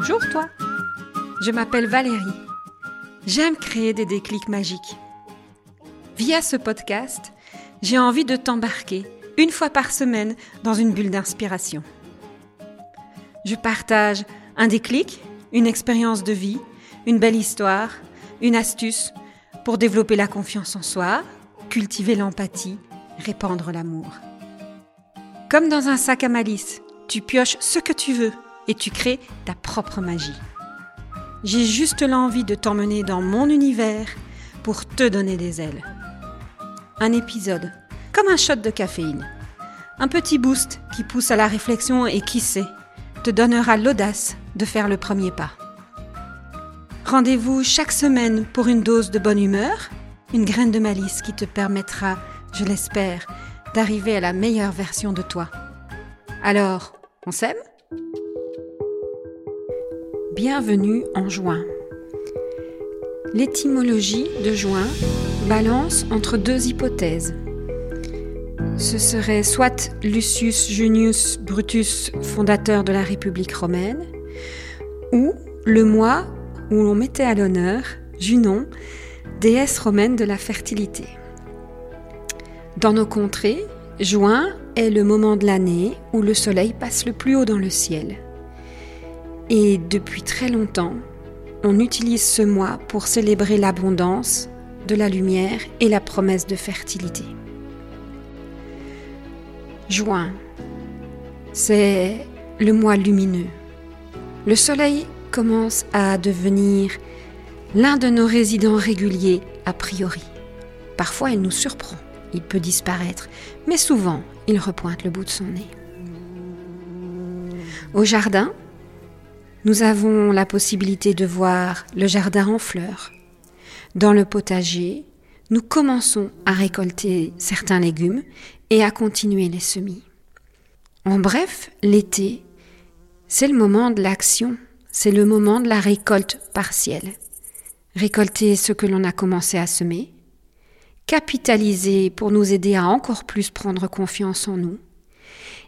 Bonjour toi, je m'appelle Valérie. J'aime créer des déclics magiques. Via ce podcast, j'ai envie de t'embarquer une fois par semaine dans une bulle d'inspiration. Je partage un déclic, une expérience de vie, une belle histoire, une astuce pour développer la confiance en soi, cultiver l'empathie, répandre l'amour. Comme dans un sac à malice, tu pioches ce que tu veux et tu crées ta propre magie. J'ai juste l'envie de t'emmener dans mon univers pour te donner des ailes. Un épisode, comme un shot de caféine. Un petit boost qui pousse à la réflexion et qui sait, te donnera l'audace de faire le premier pas. Rendez-vous chaque semaine pour une dose de bonne humeur, une graine de malice qui te permettra, je l'espère, d'arriver à la meilleure version de toi. Alors, on s'aime? Bienvenue en juin. L'étymologie de juin balance entre deux hypothèses. Ce serait soit Lucius Junius Brutus, fondateur de la République romaine, ou le mois où l'on mettait à l'honneur Junon, déesse romaine de la fertilité. Dans nos contrées, juin est le moment de l'année où le soleil passe le plus haut dans le ciel. Et depuis très longtemps, on utilise ce mois pour célébrer l'abondance, de la lumière et la promesse de fertilité. Juin, c'est le mois lumineux. Le soleil commence à devenir l'un de nos résidents réguliers a priori. Parfois, il nous surprend, il peut disparaître, mais souvent, il repointe le bout de son nez. Au jardin, nous avons la possibilité de voir le jardin en fleurs. Dans le potager, nous commençons à récolter certains légumes et à continuer les semis. En bref, l'été, c'est le moment de l'action, c'est le moment de la récolte partielle. Récolter ce que l'on a commencé à semer, capitaliser pour nous aider à encore plus prendre confiance en nous,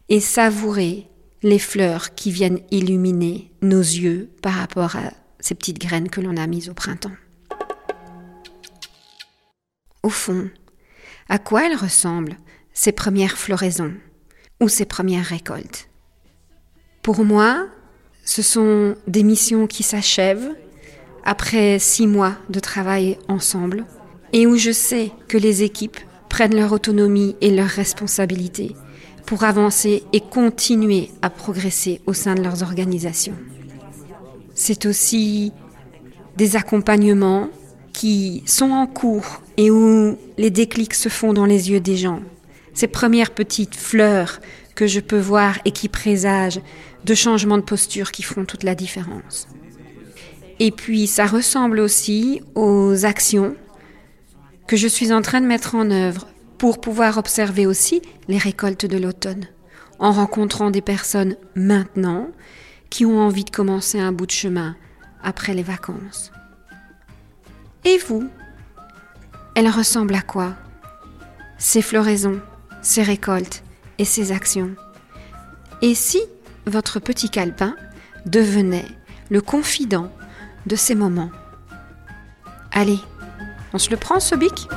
et savourer les fleurs qui viennent illuminer nos yeux par rapport à ces petites graines que l'on a mises au printemps. Au fond, à quoi elles ressemblent ces premières floraisons ou ces premières récoltes? Pour moi, ce sont des missions qui s'achèvent après six mois de travail ensemble et où je sais que les équipes prennent leur autonomie et leurs responsabilités pour avancer et continuer à progresser au sein de leurs organisations. C'est aussi des accompagnements qui sont en cours et où les déclics se font dans les yeux des gens. Ces premières petites fleurs que je peux voir et qui présagent de changements de posture qui font toute la différence. Et puis ça ressemble aussi aux actions que je suis en train de mettre en œuvre pour pouvoir observer aussi les récoltes de l'automne, en rencontrant des personnes maintenant qui ont envie de commencer un bout de chemin après les vacances. Et vous Elles ressemblent à quoi? Ces floraisons, ces récoltes et ces actions? Et si votre petit calepin devenait le confident de ces moments? Allez, on se le prend ce bic?